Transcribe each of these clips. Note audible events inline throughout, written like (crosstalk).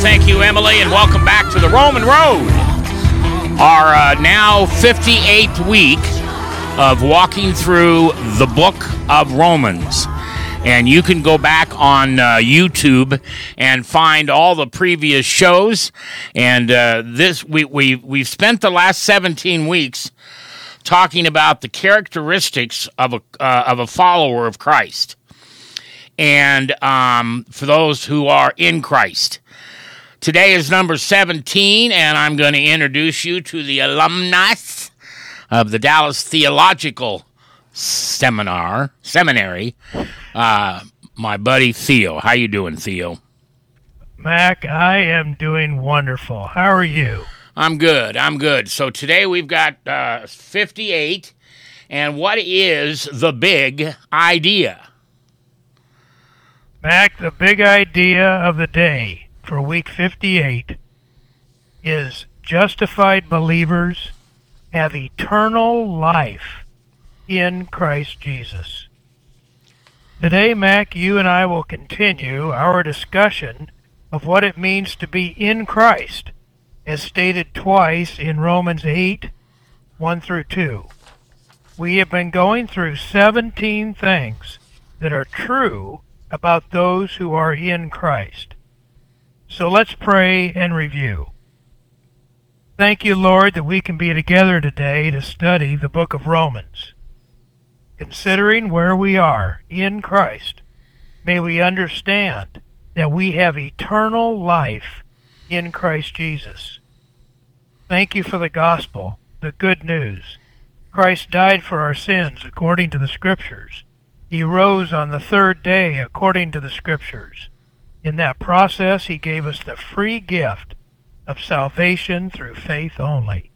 Thank you, Emily, and welcome back to the Roman Road. Our uh, now 58th week of walking through the book of Romans. And you can go back on uh, YouTube and find all the previous shows. And uh, this we, we, we've spent the last 17 weeks talking about the characteristics of a, uh, of a follower of Christ. And um, for those who are in Christ. Today is number 17, and I'm going to introduce you to the alumnus of the Dallas Theological Seminar Seminary, uh, my buddy Theo. How you doing, Theo? Mac, I am doing wonderful. How are you? I'm good. I'm good. So today we've got uh, 58, and what is the big idea? Mac, the big idea of the day for week 58 is justified believers have eternal life in Christ Jesus. Today, Mac, you and I will continue our discussion of what it means to be in Christ, as stated twice in Romans 8 1 through 2. We have been going through 17 things that are true about those who are in Christ. So let's pray and review. Thank you, Lord, that we can be together today to study the book of Romans. Considering where we are in Christ, may we understand that we have eternal life in Christ Jesus. Thank you for the gospel, the good news. Christ died for our sins according to the Scriptures. He rose on the third day according to the Scriptures. In that process, he gave us the free gift of salvation through faith only.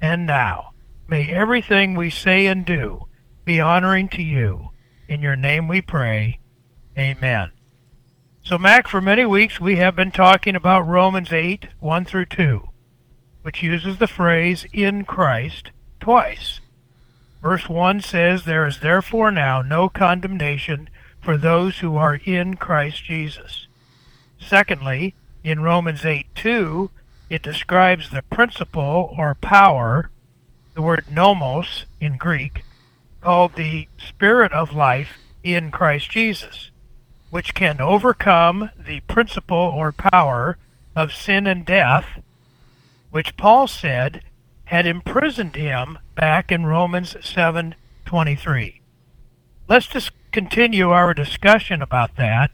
And now, may everything we say and do be honoring to you. In your name we pray. Amen. So, Mac, for many weeks we have been talking about Romans 8 1 through 2, which uses the phrase in Christ twice. Verse 1 says, There is therefore now no condemnation for those who are in Christ Jesus. Secondly, in Romans 8 2, it describes the principle or power, the word nomos in Greek, called the Spirit of life in Christ Jesus, which can overcome the principle or power of sin and death, which Paul said had imprisoned him back in Romans 7:23. Let's just continue our discussion about that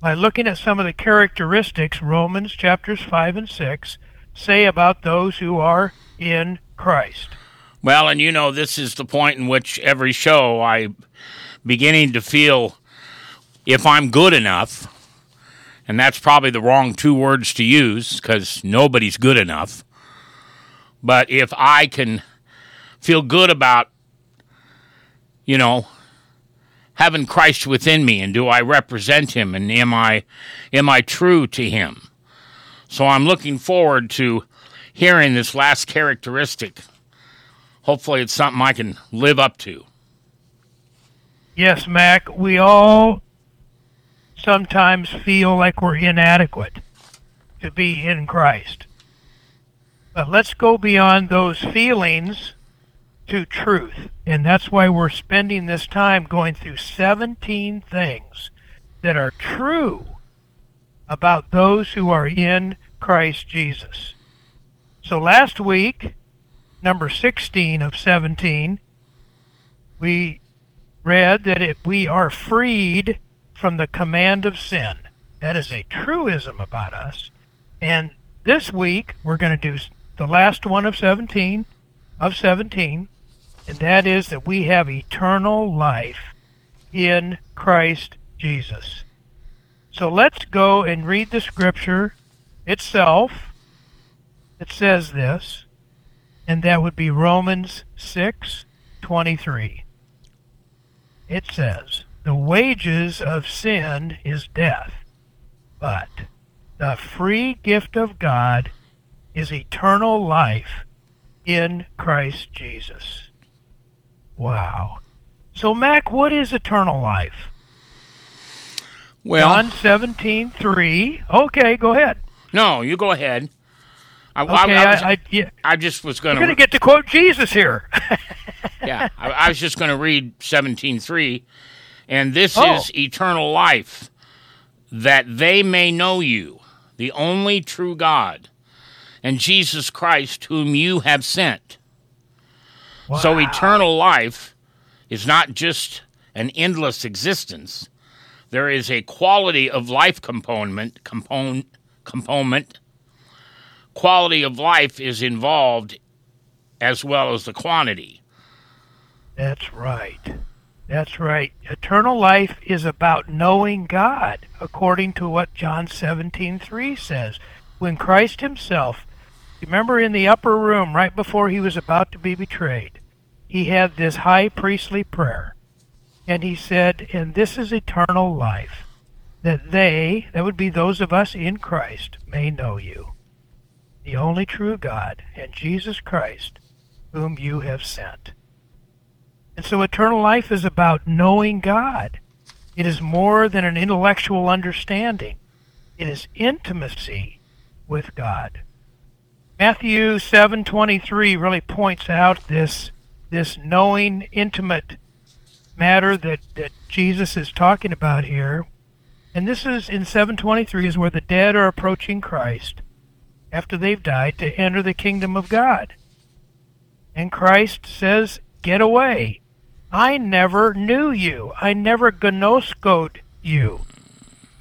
by looking at some of the characteristics Romans chapters 5 and 6 say about those who are in Christ. Well, and you know, this is the point in which every show I'm beginning to feel if I'm good enough, and that's probably the wrong two words to use because nobody's good enough. But if I can feel good about, you know, having Christ within me and do I represent him and am I am I true to him? So I'm looking forward to hearing this last characteristic. Hopefully it's something I can live up to. Yes, Mac, we all sometimes feel like we're inadequate to be in Christ. But let's go beyond those feelings to truth. And that's why we're spending this time going through 17 things that are true about those who are in Christ Jesus. So last week, number 16 of 17, we read that if we are freed from the command of sin. That is a truism about us. And this week, we're going to do the last one of 17 of 17 and that is that we have eternal life in Christ Jesus. So let's go and read the scripture itself It says this, and that would be Romans 6:23. It says, "The wages of sin is death, but the free gift of God is eternal life in Christ Jesus." Wow. So Mac, what is eternal life? Well, John 17:3. Okay, go ahead. no, you go ahead. I, Okay, I, I, was- I, yeah, I just was going we're going to get to quote Jesus here. (laughs) yeah, I, I was just going to read 17:3, and this Oh. is eternal life, that they may know you, the only true God, and Jesus Christ, whom you have sent. So eternal life is not just an endless existence. There is a quality of life component component component. Quality of life is involved as well as the quantity. That's right. That's right. Eternal life is about knowing God, according to what John 17:3 says. When Christ himself, remember in the upper room right before he was about to be betrayed, he had this high priestly prayer. And he said, "And this is eternal life, that they, that would be those of us in Christ, may know you, the only true God, and Jesus Christ, whom you have sent." And so eternal life is about knowing God. It is more than an intellectual understanding. It is intimacy with God. Matthew 7:23 really points out this this knowing intimate matter that, that Jesus is talking about here. And this is in 723 is where the dead are approaching Christ after they've died to enter the kingdom of God. And Christ says, Get away. I never knew you. I never gnoskoed you.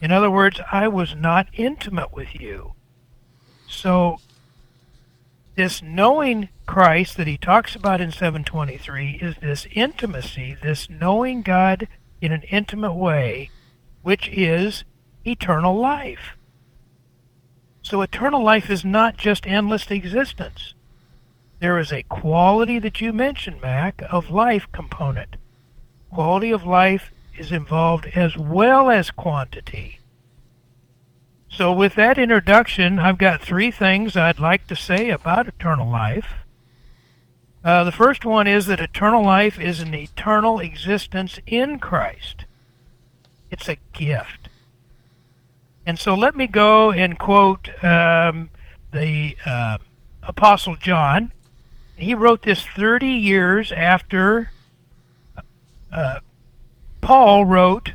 In other words, I was not intimate with you. So, this knowing Christ that he talks about in 723 is this intimacy, this knowing God in an intimate way, which is eternal life. So, eternal life is not just endless existence there is a quality that you mentioned, Mac, of life component. Quality of life is involved as well as quantity. So, with that introduction, I've got three things I'd like to say about eternal life. Uh, the first one is that eternal life is an eternal existence in Christ, it's a gift. And so, let me go and quote um, the uh, Apostle John he wrote this 30 years after uh, Paul wrote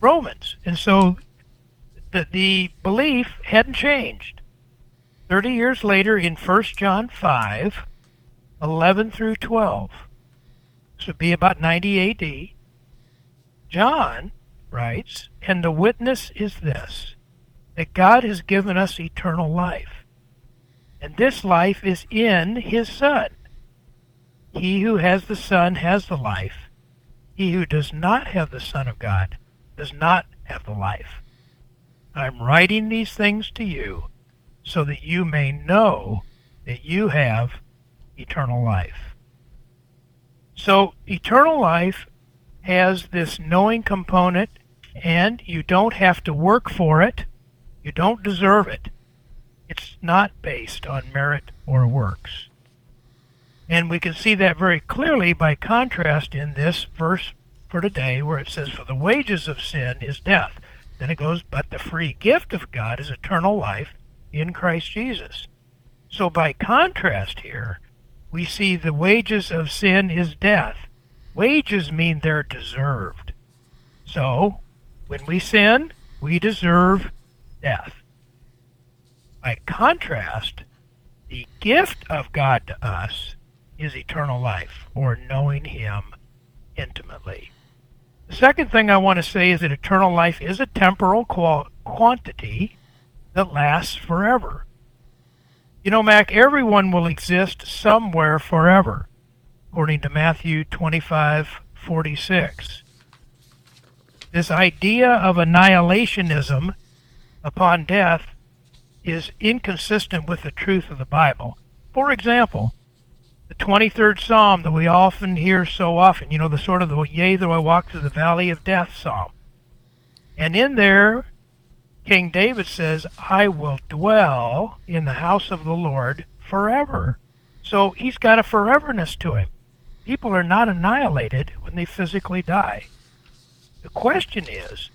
Romans. And so the, the belief hadn't changed. 30 years later, in 1 John 5, 11 through 12, this would be about 90 AD, John writes, And the witness is this, that God has given us eternal life and this life is in his Son. He who has the Son has the life. He who does not have the Son of God does not have the life. I'm writing these things to you so that you may know that you have eternal life. So, eternal life has this knowing component, and you don't have to work for it. You don't deserve it. It's not based on merit or works. And we can see that very clearly by contrast in this verse for today, where it says, For the wages of sin is death. Then it goes, But the free gift of God is eternal life in Christ Jesus. So by contrast here, we see the wages of sin is death. Wages mean they're deserved. So when we sin, we deserve death. By contrast, the gift of God to us is eternal life, or knowing Him intimately. The second thing I want to say is that eternal life is a temporal qual- quantity that lasts forever. You know, Mac, everyone will exist somewhere forever, according to Matthew 25 46. This idea of annihilationism upon death is inconsistent with the truth of the Bible. For example, the 23rd Psalm that we often hear so often, you know, the sort of the yea, though I walk through the valley of death Psalm. And in there, King David says, I will dwell in the house of the Lord forever. So he's got a foreverness to him. People are not annihilated when they physically die. The question is,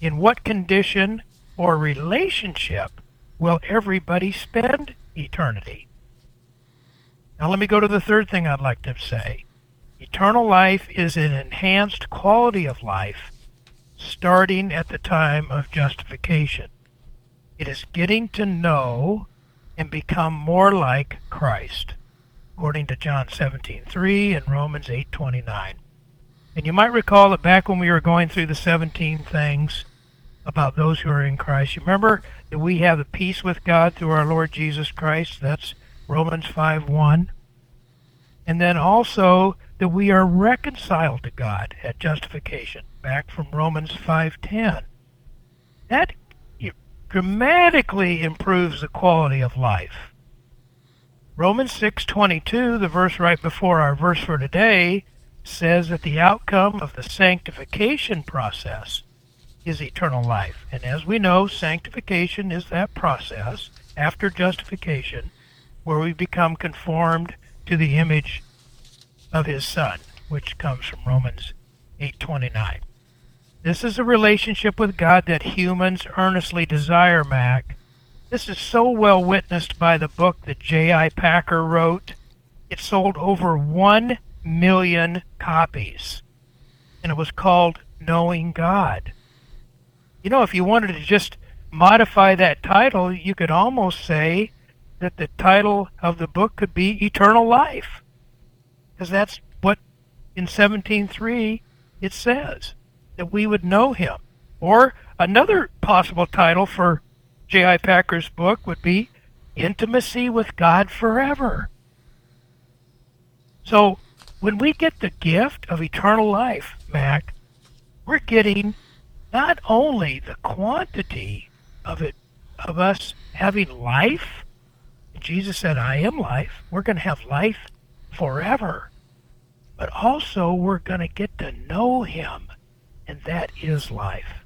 in what condition or relationship will everybody spend eternity? Now, let me go to the third thing I'd like to say. Eternal life is an enhanced quality of life starting at the time of justification. It is getting to know and become more like Christ, according to John 17:3 and Romans 8:29. And you might recall that back when we were going through the 17 things about those who are in Christ, you remember that we have the peace with God through our Lord Jesus Christ. That's Romans 5:1. And then also that we are reconciled to God at justification, back from Romans 5:10. That dramatically improves the quality of life. Romans 6:22, the verse right before our verse for today, says that the outcome of the sanctification process is eternal life. And as we know, sanctification is that process after justification where we become conformed to the image of his son, which comes from Romans 8:29. This is a relationship with God that humans earnestly desire, Mac. This is so well witnessed by the book that J.I. Packer wrote. It sold over 1 million copies, and it was called Knowing God. You know, if you wanted to just modify that title, you could almost say that the title of the book could be Eternal Life, because that's what in 17.3 it says that we would know him. Or another possible title for J.I. Packer's book would be Intimacy with God Forever. So when we get the gift of eternal life, Mac, we're getting not only the quantity of it of us having life. Jesus said, I am life. We're going to have life forever. But also we're going to get to know him and that is life.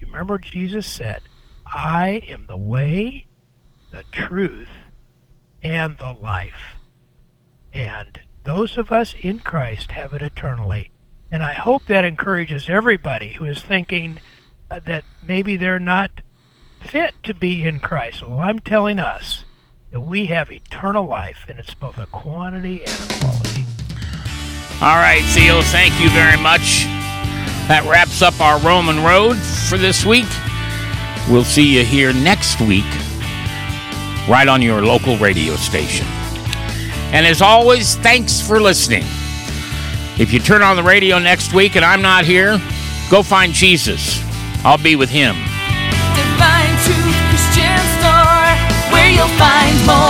You remember Jesus said, I am the way, the truth, and the life. And those of us in Christ have it eternally. And I hope that encourages everybody who is thinking uh, that maybe they're not fit to be in Christ. Well, I'm telling us that we have eternal life, and it's both a quantity and a quality. All right, Theo, thank you very much. That wraps up our Roman Road for this week. We'll see you here next week, right on your local radio station. And as always, thanks for listening. If you turn on the radio next week and I'm not here, go find Jesus. I'll be with him. Find more.